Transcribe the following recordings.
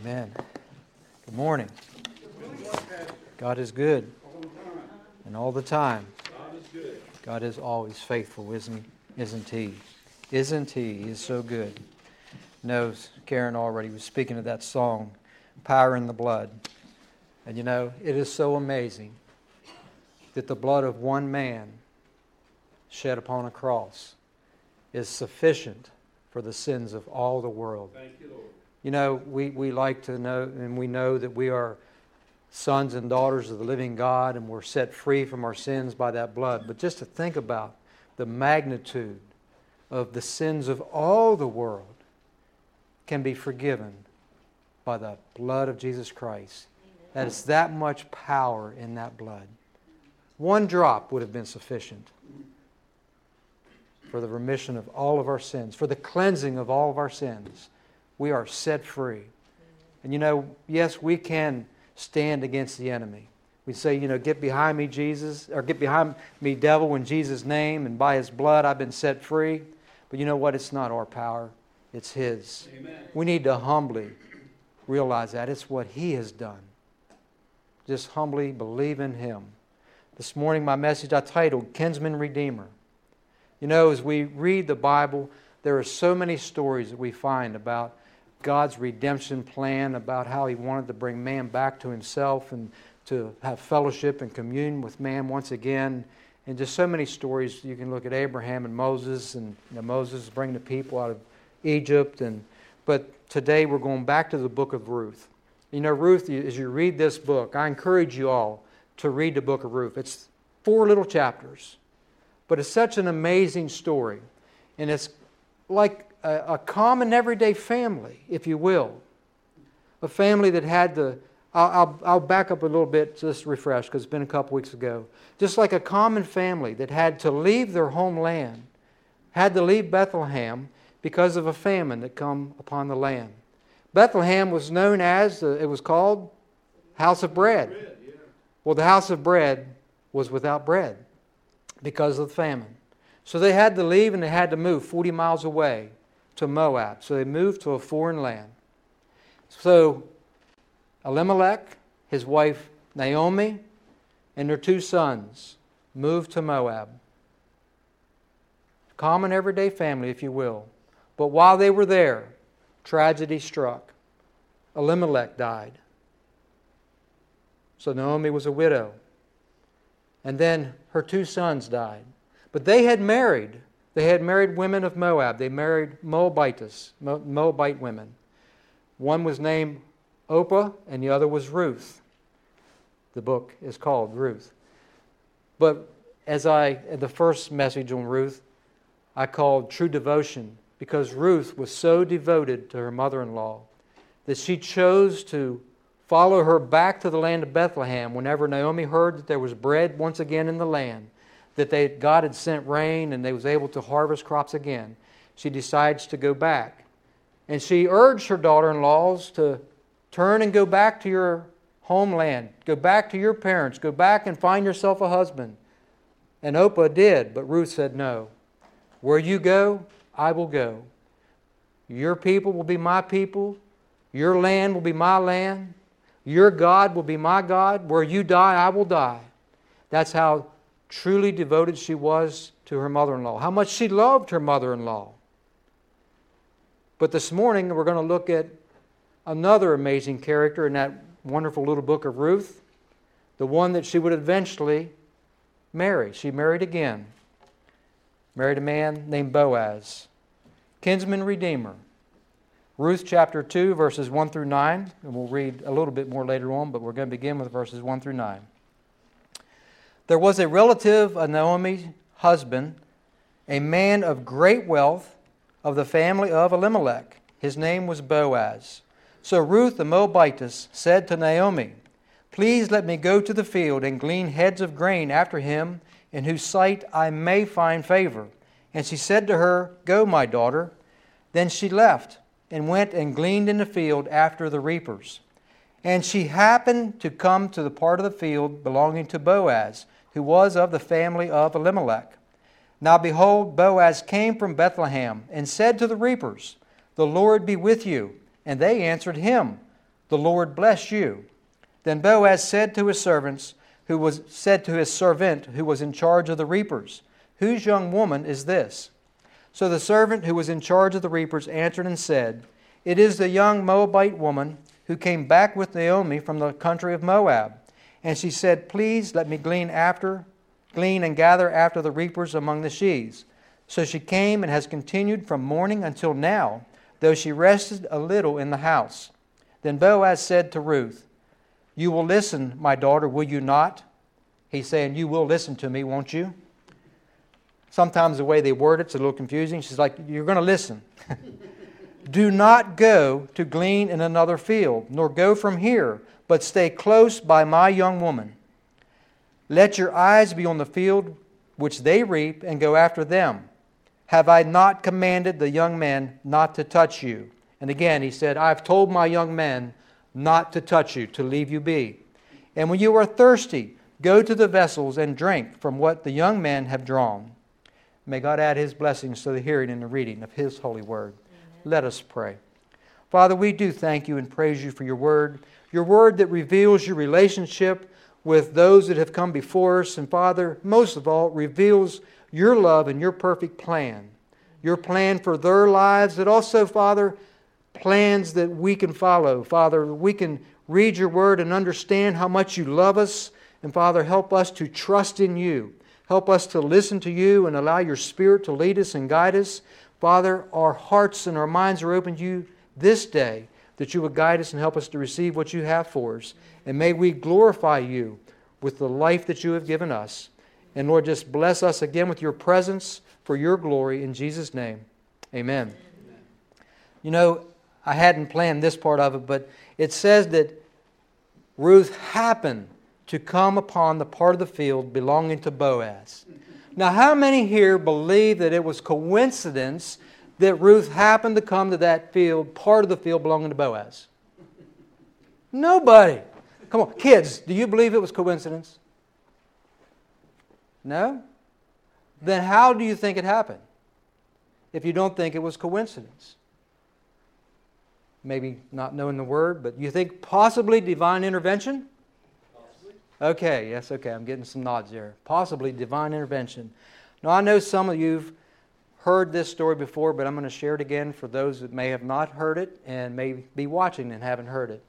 Amen. Good morning. God is good. And all the time. God is always faithful, isn't, isn't He? Isn't He? He is so good. Knows Karen already was speaking of that song, Power in the Blood. And you know, it is so amazing that the blood of one man shed upon a cross is sufficient for the sins of all the world. Thank you, Lord. You know, we, we like to know, and we know that we are sons and daughters of the living God, and we're set free from our sins by that blood. But just to think about the magnitude of the sins of all the world can be forgiven by the blood of Jesus Christ. That is that much power in that blood. One drop would have been sufficient for the remission of all of our sins, for the cleansing of all of our sins. We are set free. And you know, yes, we can stand against the enemy. We say, you know, get behind me, Jesus, or get behind me, devil, in Jesus' name, and by his blood I've been set free. But you know what? It's not our power, it's his. Amen. We need to humbly realize that. It's what he has done. Just humbly believe in him. This morning, my message I titled Kinsman Redeemer. You know, as we read the Bible, there are so many stories that we find about God's redemption plan, about how He wanted to bring man back to Himself and to have fellowship and communion with man once again. And just so many stories. You can look at Abraham and Moses, and you know, Moses bringing the people out of Egypt. And but today we're going back to the book of Ruth. You know, Ruth, as you read this book, I encourage you all to read the book of Ruth. It's four little chapters, but it's such an amazing story, and it's like a, a common everyday family, if you will. A family that had the, I'll, I'll, I'll back up a little bit just refresh because it's been a couple weeks ago. Just like a common family that had to leave their homeland, had to leave Bethlehem because of a famine that come upon the land. Bethlehem was known as, uh, it was called House of. Bread. Well, the house of bread was without bread because of the famine. So they had to leave and they had to move 40 miles away to Moab. So they moved to a foreign land. So Elimelech, his wife Naomi, and their two sons moved to Moab. Common everyday family, if you will. But while they were there, tragedy struck. Elimelech died. So Naomi was a widow. And then her two sons died. But they had married. They had married women of Moab. They married Moabites, Moabite women. One was named Orpah, and the other was Ruth. The book is called Ruth. But as I, the first message on Ruth, I called True Devotion because Ruth was so devoted to her mother in law that she chose to follow her back to the land of Bethlehem whenever Naomi heard that there was bread once again in the land, that they, God had sent rain and they was able to harvest crops again. She decides to go back. And she urged her daughter-in-laws to turn and go back to your homeland. Go back to your parents. Go back and find yourself a husband. And Orpah did, but Ruth said no. Where you go, I will go. Your people will be my people. Your land will be my land. Your God will be my God. Where you die, I will die. That's how truly devoted she was to her mother in law, how much she loved her mother in law. But this morning, we're going to look at another amazing character in that wonderful little book of Ruth, the one that she would eventually marry. She married again, married a man named Boaz, kinsman redeemer. Ruth chapter 2, verses 1 through 9, and we'll read a little bit more later on, but we're going to begin with verses 1 through 9. There was a relative of Naomi's husband, a man of great wealth of the family of Elimelech. His name was Boaz. So Ruth the Moabitess said to Naomi, Please let me go to the field and glean heads of grain after him, in whose sight I may find favor. And she said to her, Go, my daughter. Then she left and went and gleaned in the field after the reapers. And she happened to come to the part of the field belonging to Boaz who was of the family of Elimelech. Now behold, Boaz came from Bethlehem and said to the reapers, The Lord be with you. And they answered him, The Lord bless you. Then Boaz said to his servants, who was said to his servant who was in charge of the reapers, Whose young woman is this? So the servant who was in charge of the reapers answered and said, It is the young Moabite woman who came back with Naomi from the country of Moab. And she said, Please let me glean after, glean and gather after the reapers among the sheaves. So she came and has continued from morning until now, though she rested a little in the house. Then Boaz said to Ruth, you will listen, my daughter, will you not? He's saying, You will listen to me, won't you? Sometimes the way they word it's a little confusing. She's like, You're going to listen. Do not go to glean in another field, nor go from here, but stay close by my young woman. Let your eyes be on the field which they reap, and go after them. Have I not commanded the young men not to touch you? And again, he said, I've told my young men not to touch you, to leave you be. And when you are thirsty, go to the vessels and drink from what the young men have drawn. May God add his blessings to the hearing and the reading of his holy word. Amen. Let us pray. Father, we do thank you and praise you for your word, your word that reveals your relationship with those that have come before us. And Father, most of all, reveals your love and your perfect plan. Your plan for their lives, that also, Father, plans that we can follow. Father, we can read your word and understand how much you love us. And Father, help us to trust in you. Help us to listen to you and allow your Spirit to lead us and guide us. Father, our hearts and our minds are open to you this day that you would guide us and help us to receive what you have for us. And may we glorify you with the life that you have given us. And Lord, just bless us again with your presence for your glory. In Jesus' name, amen. amen. You know, I hadn't planned this part of it, but it says that Ruth happened to come upon the part of the field belonging to Boaz. Now, how many here believe that it was coincidence that Ruth happened to come to that field, part of the field belonging to Boaz? Nobody. Come on, kids, do you believe it was coincidence? No? Then how do you think it happened if you don't think it was coincidence? maybe not knowing the word, but you think possibly divine intervention? Possibly. Okay, yes, okay, I'm getting some nods there. Possibly divine intervention. Now, I know some of you've heard this story before, but I'm going to share it again for those that may have not heard it and may be watching and haven't heard it.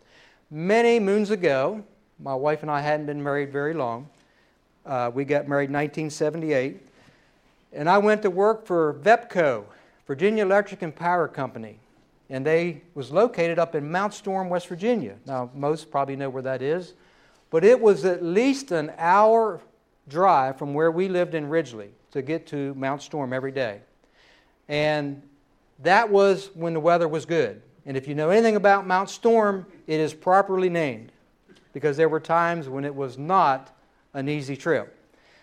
Many moons ago, my wife and I hadn't been married very long. Uh, we got married in 1978. And I went to work for VEPCO, Virginia Electric and Power Company and they was located up in Mount Storm, West Virginia. Now, most probably know where that is, but it was at least an hour drive from where we lived in Ridgely to get to Mount Storm every day. And that was when the weather was good. And if you know anything about Mount Storm, it is properly named because there were times when it was not an easy trip.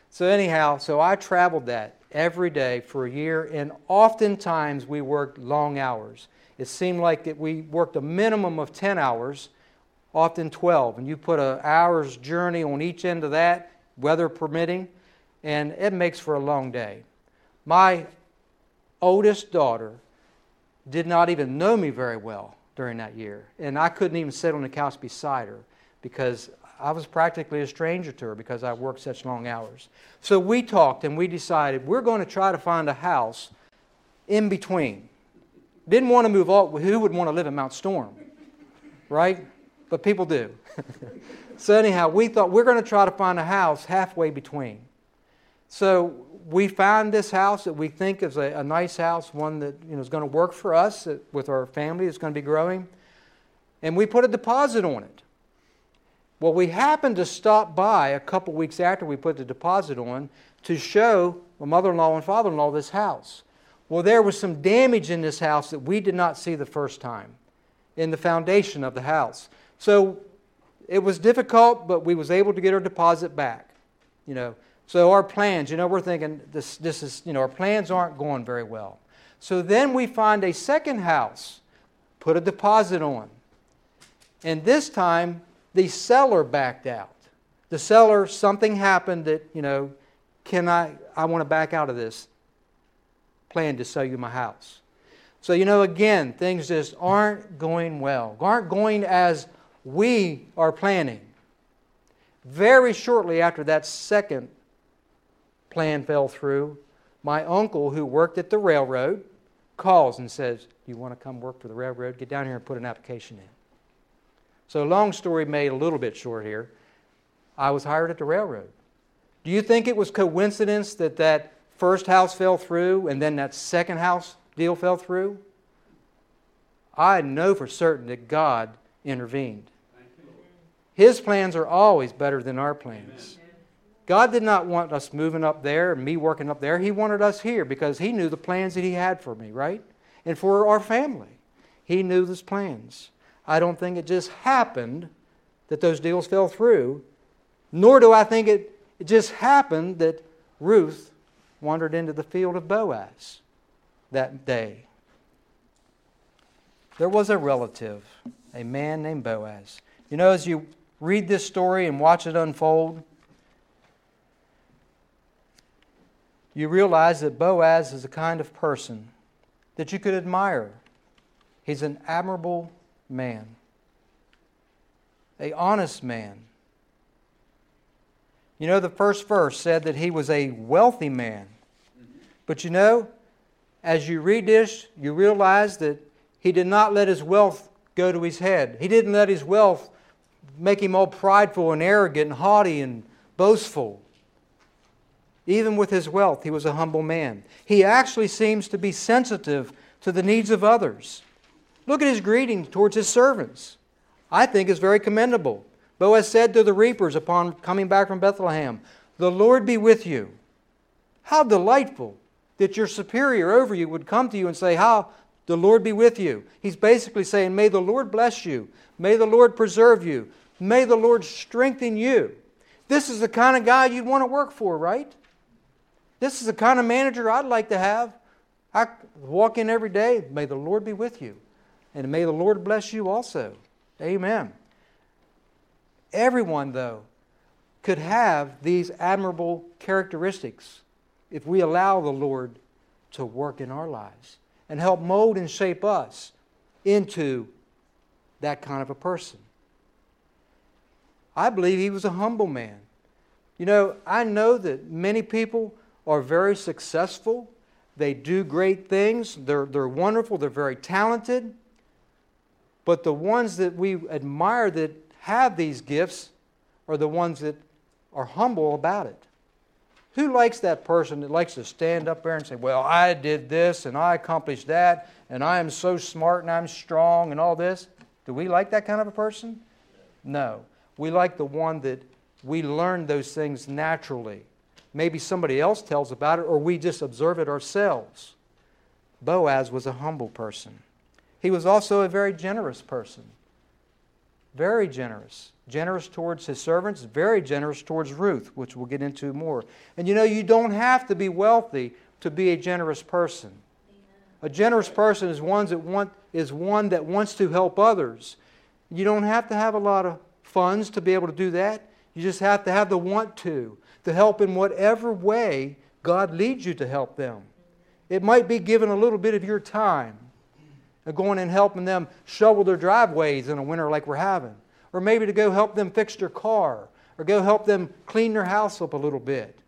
So, anyhow, so I traveled that every day for a year, and oftentimes we worked long hours it seemed like that we worked a minimum of 10 hours, often 12. And you put an hour's journey on each end of that, weather permitting, and it makes for a long day. My oldest daughter did not even know me very well during that year. And I couldn't even sit on the couch beside her because I was practically a stranger to her because I worked such long hours. So we talked and we decided we're going to try to find a house in between. Didn't want to move all, who would want to live in Mount Storm? Right? But people do. so, anyhow, we thought we're going to try to find a house halfway between. So, we found this house that we think is a, a nice house, one that you know, is going to work for us with our family, it's going to be growing. And we put a deposit on it. Well, we happened to stop by a couple weeks after we put the deposit on to show my mother in law and father in law this house. Well, there was some damage in this house that we did not see the first time in the foundation of the house. So it was difficult, but we was able to get our deposit back. You know, so our plans, you know, we're thinking this, this is, you know, our plans aren't going very well. So then we find a second house, put a deposit on. And this time, the seller backed out. The seller, something happened that, you know, can I, I want to back out of this plan to sell you my house. So, you know, again, things just aren't going well, aren't going as We are planning. Very shortly after that second plan fell through, my uncle, who worked at the railroad, calls and says, You want to come work for the railroad? Get down here and put an application in. So, long story made a little bit short here. I was hired at the railroad. Do you think it was coincidence that that first house fell through and then that second house deal fell through? I know for certain that God intervened. His plans are always better than our plans. God did not want us moving up there and me working up there. He wanted us here because He knew the plans that He had for me, right? And for our family. He knew those plans. I don't think it just happened that those deals fell through, nor do I think it, it just happened that Ruth wandered into the field of Boaz that day. There was a relative, a man named Boaz. You know, as you read this story and watch it unfold, you realize that Boaz is a kind of person that you could admire. He's an admirable man, a honest man. You know, the first verse said that he was a wealthy man. But you know, as you read this, you realize that he did not let his wealth go to his head. He didn't let his wealth make him all prideful and arrogant and haughty and boastful. Even with his wealth, he was a humble man. He actually seems to be sensitive to the needs of others. Look at his greeting towards his servants. I think is very commendable. Boaz said to the reapers upon coming back from Bethlehem, The Lord be with you. How delightful that your superior over you would come to you and say, How the Lord be with you. He's basically saying, May the Lord bless you. May the Lord preserve you. May the Lord strengthen you. This is the kind of guy you'd want to work for, right? This is the kind of manager I'd like to have. I walk in every day. May the Lord be with you. And may the Lord bless you also. Amen. Everyone, though, could have these admirable characteristics if we allow the Lord to work in our lives and help mold and shape us into that kind of a person. I believe he was a humble man. You know, I know that many people are very successful. They do great things. They're, they're wonderful. They're very talented. But the ones that we admire that have these gifts are the ones that are humble about it. Who likes that person that likes to stand up there and say, Well, I did this and I accomplished that and I am so smart and I'm strong and all this? Do we like that kind of a person? No. We like the one that we learn those things naturally. Maybe somebody else tells about it or we just observe it ourselves. Boaz was a humble person. He was also a very generous person. Very generous generous towards his servants, very generous towards Ruth, which we'll get into more. And you know, you don't have to be wealthy to be a generous person. A generous person is one that want, is one that wants to help others. You don't have to have a lot of funds to be able to do that. You just have to have the want to, to help in whatever way God leads you to help them. It might be giving a little bit of your time and going and helping them shovel their driveways in a winter like we're having or maybe to go help them fix their car, or go help them clean their house up a little bit.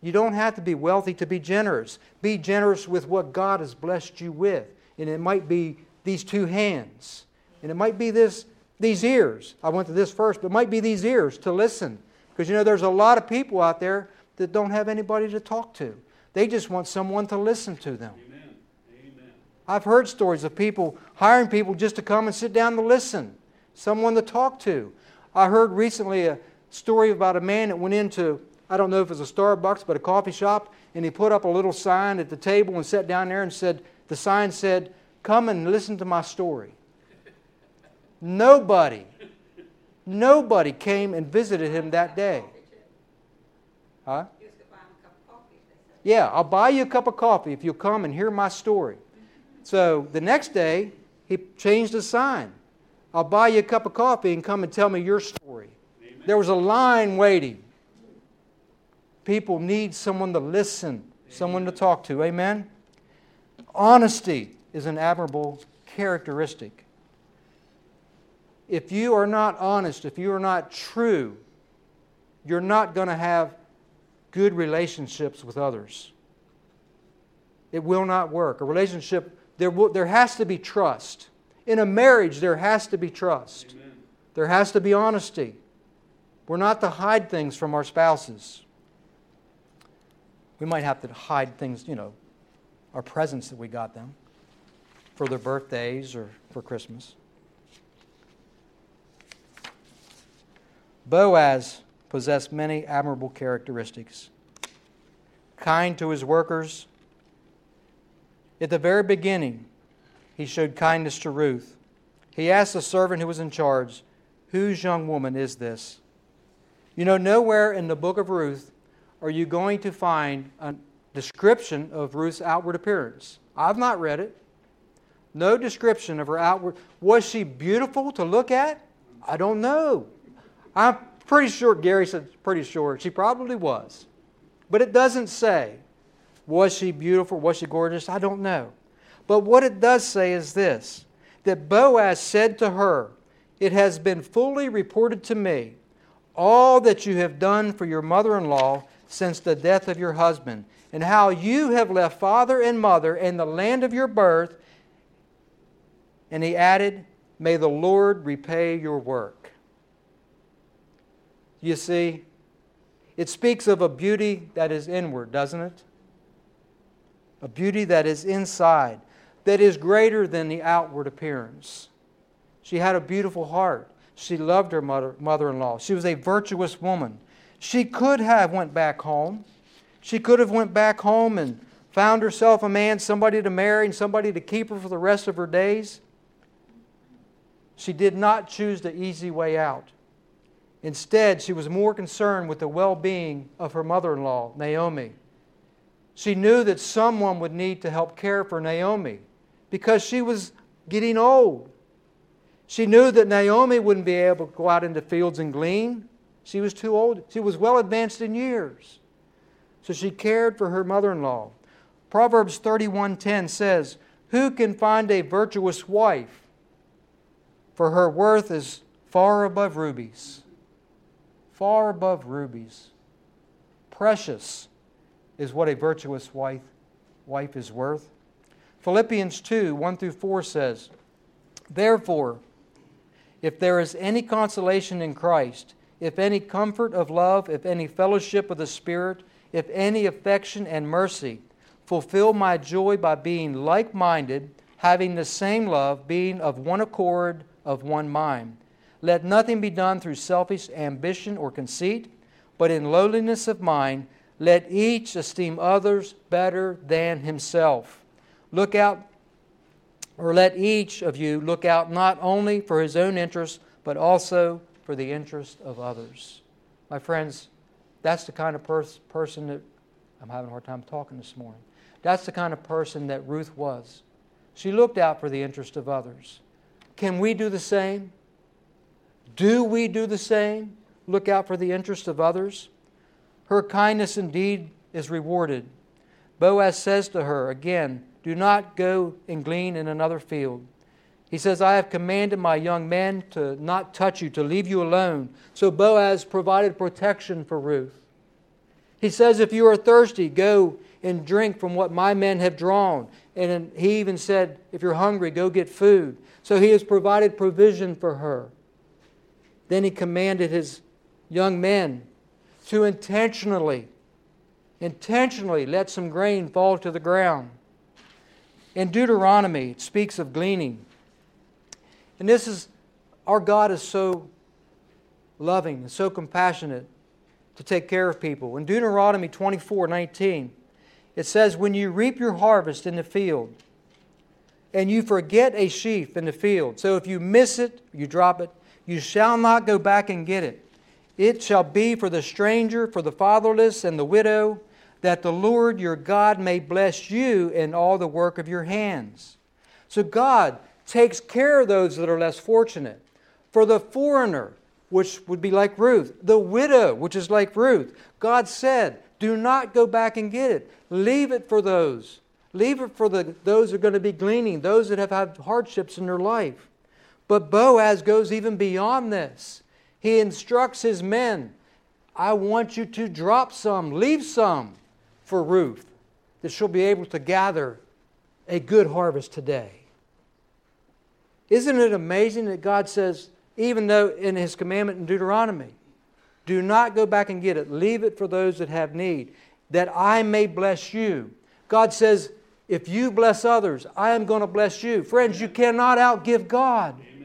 You don't have to be wealthy to be generous. Be generous with what God has blessed you with. And it might be these two hands. And it might be this, these ears. I went to this first, but it might be these ears to listen. Because you know, there's a lot of people out there that don't have anybody to talk to. They just want someone to listen to them. Amen. Amen. I've heard stories of people hiring people just to come and sit down to listen someone to talk to. I heard recently a story about a man that went into, I don't know if it was a Starbucks, but a coffee shop, and he put up a little sign at the table and sat down there and said, the sign said, Come and listen to my story. Nobody, nobody came and visited him that day. Huh? Yeah, I'll buy you a cup of coffee if you'll come and hear my story. So the next day, he changed the sign. I'll buy you a cup of coffee and come and tell me your story. Amen. There was a line waiting. People need someone to listen, Amen. someone to talk to. Amen? Honesty is an admirable characteristic. If you are not honest, if you are not true, you're not going to have good relationships with others. It will not work. A relationship, there, will, there has to be trust. In a marriage, there has to be trust. Amen. There has to be honesty. We're not to hide things from our spouses. We might have to hide things, you know, our presents that we got them for their birthdays or for Christmas. Boaz possessed many admirable characteristics. Kind to his workers. At the very beginning, he showed kindness to Ruth. He asked the servant who was in charge, Whose young woman is this? You know, nowhere in the book of Ruth are you going to find a description of Ruth's outward appearance. I've not read it. No description of her outward. Was she beautiful to look at? I don't know. I'm pretty sure, Gary said pretty sure, she probably was. But it doesn't say, was she beautiful? Was she gorgeous? I don't know. But what it does say is this that Boaz said to her, It has been fully reported to me all that you have done for your mother in law since the death of your husband, and how you have left father and mother and the land of your birth. And he added, May the Lord repay your work. You see, it speaks of a beauty that is inward, doesn't it? A beauty that is inside, that is greater than the outward appearance. She had a beautiful heart. She loved her mother, mother-in-law. She was a virtuous woman. She could have went back home. She could have went back home and found herself a man, somebody to marry and somebody to keep her for the rest of her days. She did not choose the easy way out. Instead, she was more concerned with the well being of her mother in law, Naomi. She knew that someone would need to help care for Naomi because she was getting old. She knew that Naomi wouldn't be able to go out into fields and glean. She was too old. She was well advanced in years. So she cared for her mother-in-law. Proverbs 31:10 says, "Who can find a virtuous wife? For her worth is far above rubies." Far above rubies. Precious is what a virtuous wife, wife is worth. Philippians 2 1 through 4 says, Therefore, if there is any consolation in Christ, if any comfort of love, if any fellowship of the Spirit, if any affection and mercy, fulfill my joy by being like minded, having the same love, being of one accord, of one mind. Let nothing be done through selfish ambition or conceit, but in lowliness of mind, let each esteem others better than himself. Look out or let each of you look out not only for his own interest, but also for the interest of others. My friends, that's the kind of pers- person that I'm having a hard time talking this morning. That's the kind of person that Ruth was. She looked out for the interest of others. Can we do the same? Do we do the same? Look out for the interests of others? Her kindness indeed is rewarded. Boaz says to her again, do not go and glean in another field. He says, I have commanded my young men to not touch you, to leave you alone. So Boaz provided protection for Ruth. He says, If you are thirsty, go and drink from what my men have drawn. And he even said, If you're hungry, go get food. So he has provided provision for her. Then he commanded his young men to intentionally, intentionally let some grain fall to the ground. In Deuteronomy, it speaks of gleaning. And this is, our God is so loving and so compassionate to take care of people. In Deuteronomy 24 19, it says, When you reap your harvest in the field, and you forget a sheaf in the field, so if you miss it, you drop it, you shall not go back and get it. It shall be for the stranger, for the fatherless, and the widow, that the Lord your God may bless you in all the work of your hands. So God takes care of those that are less fortunate. For the foreigner, which would be like Ruth, the widow, which is like Ruth, God said, Do not go back and get it. Leave it for those. Leave it for the, those who are going to be gleaning, those that have had hardships in their life. But Boaz goes even beyond this. He instructs his men I want you to drop some, leave some for Ruth, that she'll be able to gather a good harvest today. Isn't it amazing that God says, even though in His commandment in Deuteronomy, do not go back and get it, leave it for those that have need, that I may bless you. God says, if you bless others, I am going to bless you. Friends, you cannot outgive God. Amen.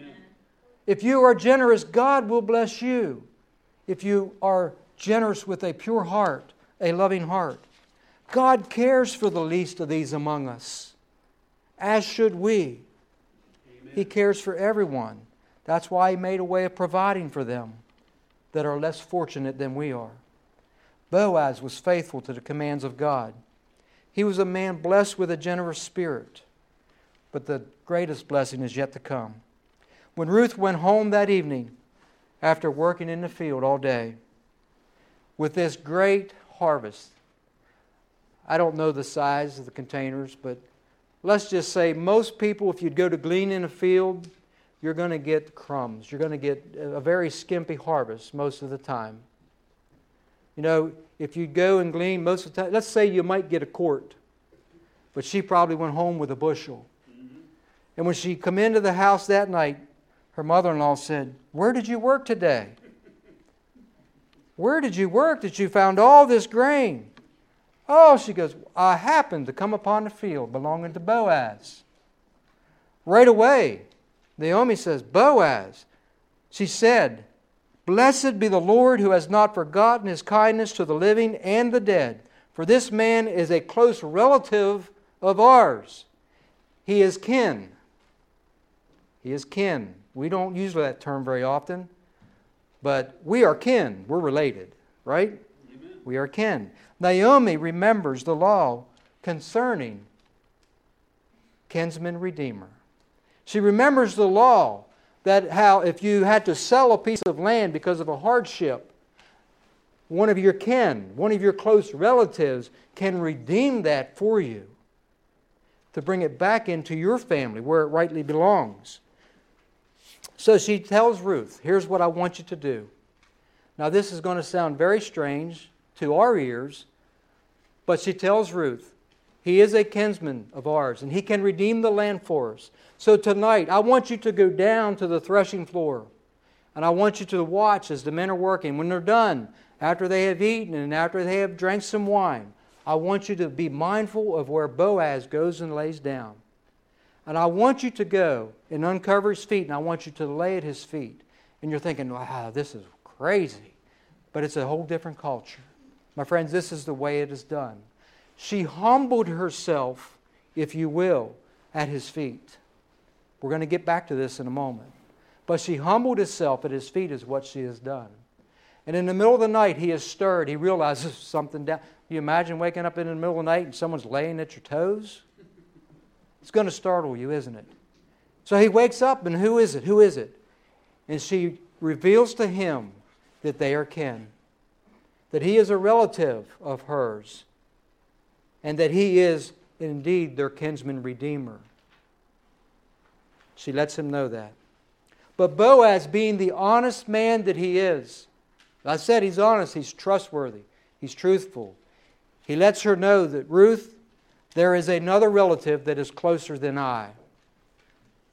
If you are generous, God will bless you. If you are generous with a pure heart, a loving heart. God cares for the least of these among us, as should we. Amen. He cares for everyone. That's why He made a way of providing for them that are less fortunate than we are. Boaz was faithful to the commands of God. He was a man blessed with a generous spirit. But the greatest blessing is yet to come. When Ruth went home that evening, after working in the field all day, with this great harvest. I don't know the size of the containers, but let's just say most people, if you'd go to glean in a field, you're going to get crumbs. You're going to get a very skimpy harvest most of the time. You know, if you go and glean most of the time, let's say you might get a quart, but she probably went home with a bushel. Mm-hmm. And when she come into the house that night, her mother-in-law said, "Where did you work today?" Where did you work that you found all this grain? Oh, she goes, I happened to come upon a field belonging to Boaz. Right away, Naomi says, Boaz. She said, Blessed be the Lord who has not forgotten his kindness to the living and the dead, for this man is a close relative of ours. He is kin. He is kin. We don't use that term very often. But we are kin. We're related, right? Amen. We are kin. Naomi remembers the law concerning kinsman redeemer. She remembers the law that how if you had to sell a piece of land because of a hardship, one of your kin, one of your close relatives can redeem that for you to bring it back into your family where it rightly belongs. So she tells Ruth, Here's what I want you to do. Now, this is going to sound very strange to our ears, but she tells Ruth, He is a kinsman of ours, and He can redeem the land for us. So tonight, I want you to go down to the threshing floor, and I want you to watch as the men are working. When they're done, after they have eaten and after they have drank some wine, I want you to be mindful of where Boaz goes and lays down. And I want you to go and uncover his feet, and I want you to lay at his feet. And you're thinking, wow, this is crazy. But it's a whole different culture. My friends, this is the way it is done. She humbled herself, if you will, at his feet. We're going to get back to this in a moment. But she humbled herself at his feet, is what she has done. And in the middle of the night, he is stirred. He realizes something down. You imagine waking up in the middle of the night and someone's laying at your toes? It's going to startle you, isn't it? So he wakes up, and who is it? Who is it? And she reveals to him that they are kin, that he is a relative of hers, and that he is indeed their kinsman redeemer. She lets him know that. But Boaz, being the honest man that he is, I said he's honest, he's trustworthy, he's truthful. He lets her know that Ruth there is another relative that is closer than I.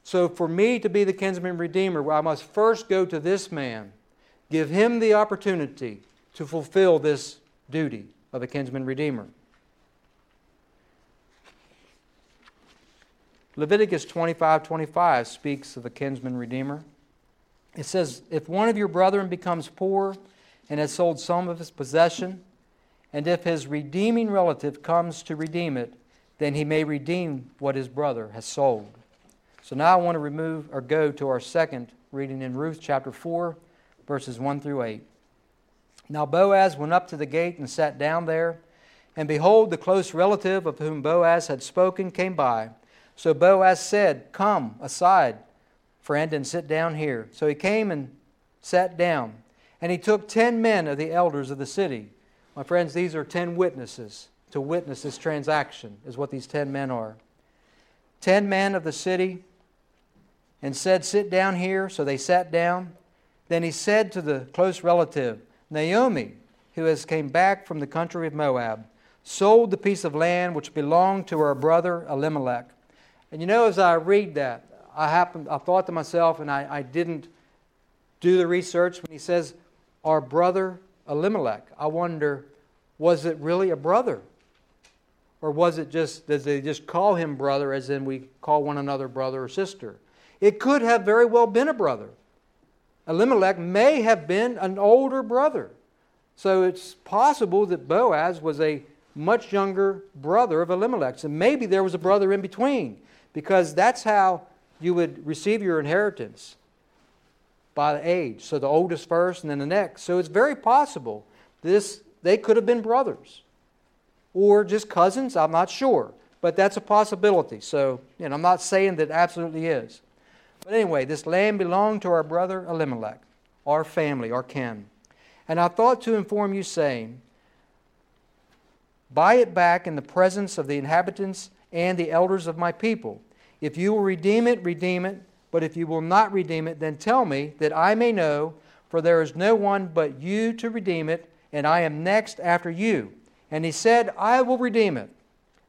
So, for me to be the kinsman redeemer, I must first go to this man, give him the opportunity to fulfill this duty of a kinsman redeemer. Leviticus 25 25 speaks of the kinsman redeemer. It says, If one of your brethren becomes poor and has sold some of his possession, and if his redeeming relative comes to redeem it, then he may redeem what his brother has sold. So now I want to remove or go to our second reading in Ruth chapter 4, verses 1 through 8. Now Boaz went up to the gate and sat down there, and behold, the close relative of whom Boaz had spoken came by. So Boaz said, Come aside, friend, and sit down here. So he came and sat down. And he took ten men of the elders of the city. My friends, these are ten witnesses to witness this transaction, is what these ten men are. Ten men of the city and said, Sit down here. So they sat down. Then he said to the close relative, Naomi, who has came back from the country of Moab, sold the piece of land which belonged to her brother Elimelech. And you know, as I read that, I happened, I thought to myself, and I, I didn't do the research when he says, our brother Elimelech. I wonder, was it really a brother? Or was it just, did they just call him brother as in we call one another brother or sister? It could have very well been a brother. Elimelech may have been an older brother. So it's possible that Boaz was a much younger brother of Elimelech's. And maybe there was a brother in between, because that's how you would receive your inheritance by the age. So the oldest first and then the next. So it's very possible this they could have been brothers or just cousins, I'm not sure. But that's a possibility. So, you know, I'm not saying that absolutely is. But anyway, this land belonged to our brother Elimelech, our family, our kin. And I thought to inform you, saying, Buy it back in the presence of the inhabitants and the elders of my people. If you will redeem it, redeem it. But if you will not redeem it, then tell me, that I may know, for there is no one but you to redeem it, and I am next after you. And he said, I will redeem it.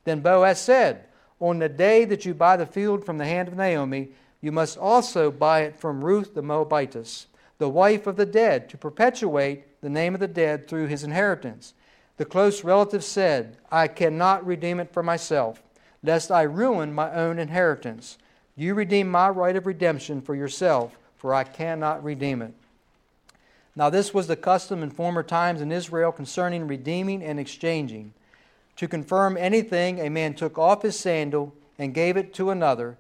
Then Boaz said, On the day that you buy the field from the hand of Naomi, you must also buy it from Ruth the Moabitess, the wife of the dead, to perpetuate the name of the dead through his inheritance. The close relative said, I cannot redeem it for myself, lest I ruin my own inheritance. You redeem my right of redemption for yourself, for I cannot redeem it. Now, this was the custom in former times in Israel concerning redeeming and exchanging. To confirm anything, a man took off his sandal and gave it to another,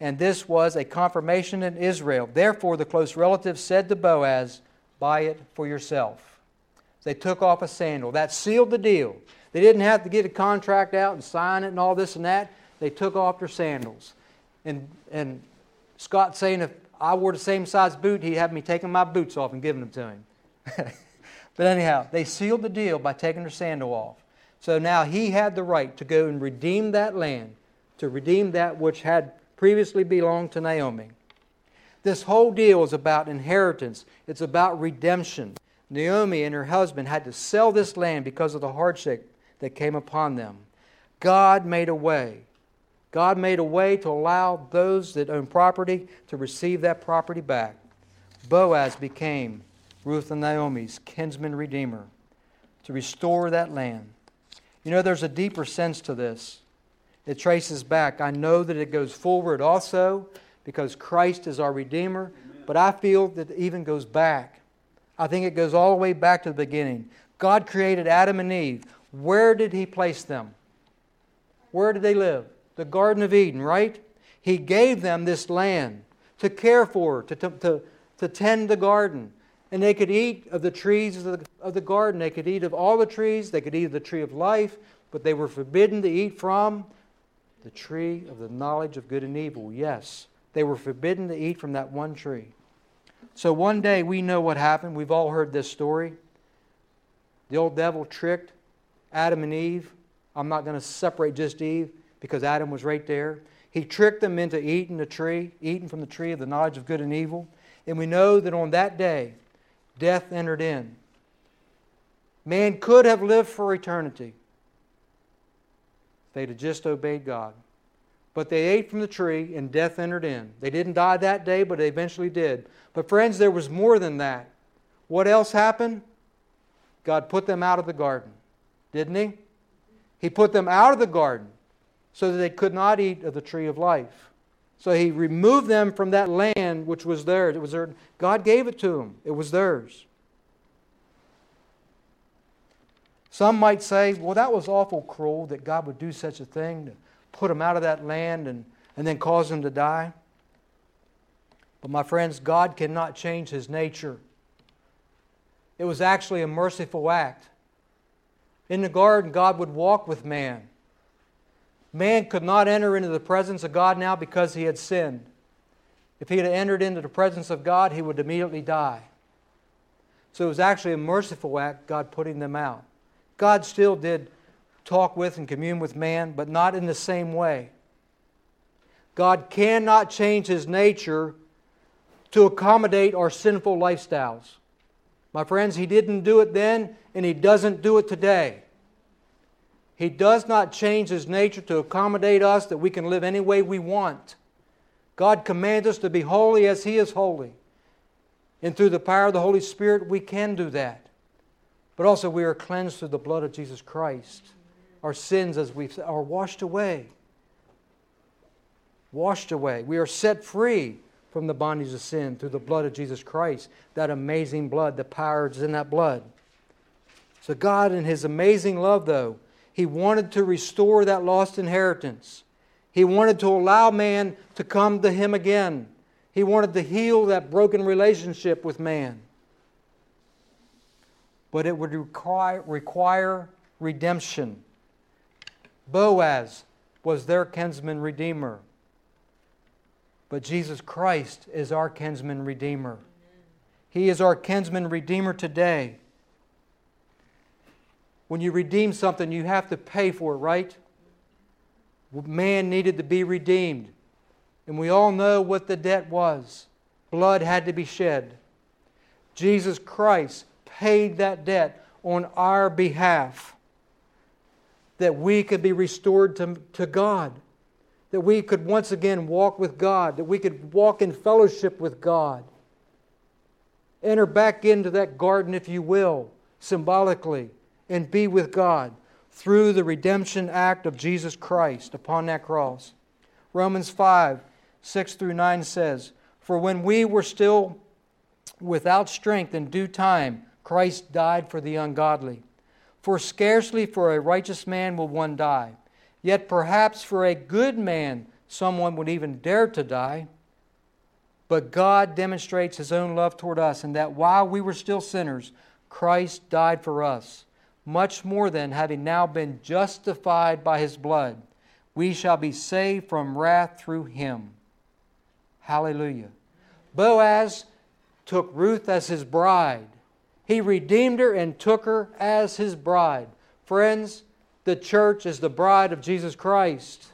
and this was a confirmation in Israel. Therefore, the close relative said to Boaz, Buy it for yourself. They took off a sandal. That sealed the deal. They didn't have to get a contract out and sign it and all this and that. They took off their sandals. And, and Scott saying if I wore the same size boot, he'd have me taking my boots off and giving them to him. but anyhow, they sealed the deal by taking their sandal off. So now he had the right to go and redeem that land, to redeem that which had previously belonged to Naomi. This whole deal is about inheritance, it's about redemption. Naomi and her husband had to sell this land because of the hardship that came upon them. God made a way. God made a way to allow those that own property to receive that property back. Boaz became Ruth and Naomi's kinsman redeemer to restore that land. You know, there's a deeper sense to this. It traces back. I know that it goes forward also because Christ is our Redeemer, but I feel that it even goes back. I think it goes all the way back to the beginning. God created Adam and Eve. Where did He place them? Where did they live? The Garden of Eden, right? He gave them this land to care for, to, to, to, to tend the garden. And they could eat of the trees of the, of the garden. They could eat of all the trees. They could eat of the tree of life, but they were forbidden to eat from the tree of the knowledge of good and evil. Yes, they were forbidden to eat from that one tree. So one day we know what happened. We've all heard this story. The old devil tricked Adam and Eve. I'm not going to separate just Eve because Adam was right there. He tricked them into eating the tree, eating from the tree of the knowledge of good and evil. And we know that on that day, death entered in. Man could have lived for eternity. They'd have just obeyed God. But they ate from the tree and death entered in. They didn't die that day, but they eventually did. But, friends, there was more than that. What else happened? God put them out of the garden, didn't He? He put them out of the garden so that they could not eat of the tree of life. So he removed them from that land which was theirs. It was their, God gave it to them. It was theirs. Some might say, well, that was awful cruel that God would do such a thing to put them out of that land and, and then cause them to die. But my friends, God cannot change his nature. It was actually a merciful act. In the garden, God would walk with man. Man could not enter into the presence of God now because he had sinned. If he had entered into the presence of God, he would immediately die. So it was actually a merciful act, God putting them out. God still did talk with and commune with man, but not in the same way. God cannot change his nature to accommodate our sinful lifestyles. My friends, he didn't do it then, and he doesn't do it today. He does not change his nature to accommodate us that we can live any way we want. God commands us to be holy as he is holy. And through the power of the Holy Spirit, we can do that. But also, we are cleansed through the blood of Jesus Christ. Our sins, as we are washed away. Washed away. We are set free from the bondage of sin through the blood of Jesus Christ. That amazing blood, the power is in that blood. So, God, in His amazing love, though, He wanted to restore that lost inheritance. He wanted to allow man to come to Him again. He wanted to heal that broken relationship with man. But it would require, require redemption. Boaz was their kinsman redeemer. But Jesus Christ is our kinsman redeemer. He is our kinsman redeemer today. When you redeem something, you have to pay for it, right? Man needed to be redeemed. And we all know what the debt was blood had to be shed. Jesus Christ paid that debt on our behalf that we could be restored to, to God that we could once again walk with God, that we could walk in fellowship with God. Enter back into that garden, if you will, symbolically, and be with God through the redemption act of Jesus Christ upon that cross. Romans 5 6 through 9 says, For when we were still without strength in due time, Christ died for the ungodly. For scarcely for a righteous man will one die Yet perhaps for a good man, someone would even dare to die. But God demonstrates his own love toward us, in that while we were still sinners, Christ died for us. Much more than having now been justified by his blood, we shall be saved from wrath through him. Hallelujah. Boaz took Ruth as his bride. He redeemed her and took her as his bride. Friends, the church is the bride of Jesus Christ.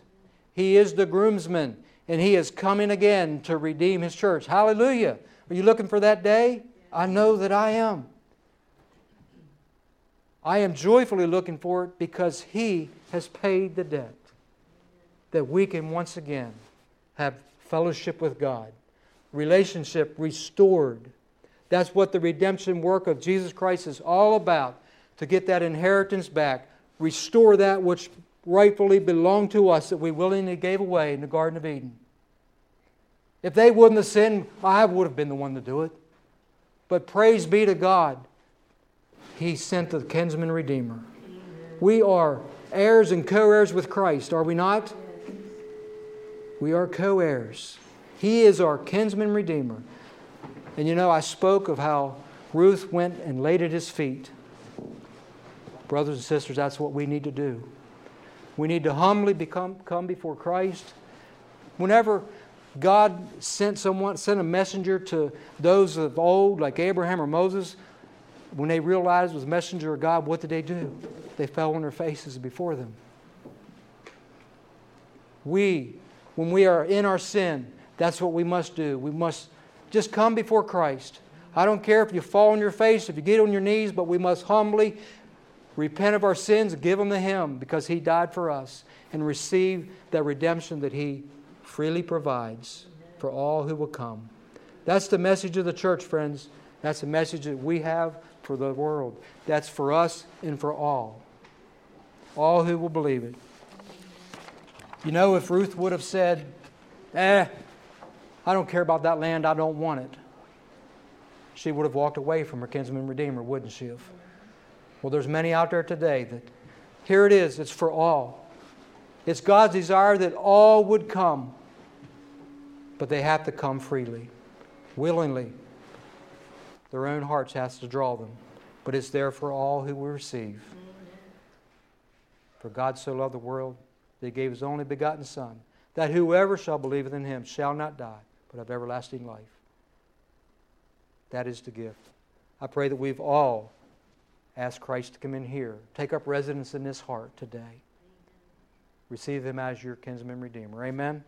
He is the groomsman, and He is coming again to redeem His church. Hallelujah. Are you looking for that day? I know that I am. I am joyfully looking for it because He has paid the debt that we can once again have fellowship with God, relationship restored. That's what the redemption work of Jesus Christ is all about to get that inheritance back restore that which rightfully belonged to us that we willingly gave away in the Garden of Eden. If they wouldn't have sinned, I would have been the one to do it. But praise be to God, He sent the kinsman redeemer. We are heirs and co heirs with Christ, are we not? We are co heirs. He is our kinsman redeemer. And you know, I spoke of how Ruth went and laid at his feet. Brothers and sisters, that's what we need to do. We need to humbly become, come before Christ. Whenever God sent someone, sent a messenger to those of old, like Abraham or Moses, when they realized it was messenger of God, what did they do? They fell on their faces before them. We, when we are in our sin, that's what we must do. We must just come before Christ. I don't care if you fall on your face, if you get on your knees, but we must humbly repent of our sins, give them to Him because He died for us, and receive that redemption that He freely provides for all who will come. That's the message of the church, friends. That's the message that we have for the world. That's for us and for all. All who will believe it. You know, if Ruth would have said, eh, I don't care about that land, I don't want it, she would have walked away from her kinsman redeemer, wouldn't she have? Well, there's many out there today that here it is, it's for all. It's God's desire that all would come, but they have to come freely, willingly. Their own hearts has to draw them, but it's there for all who will receive. For God so loved the world that he gave his only begotten Son, that whoever shall believe in him shall not die, but have everlasting life. That is the gift. I pray that we've all asked Christ to come in here. Take up residence in this heart today. Receive him as your kinsman redeemer. Amen.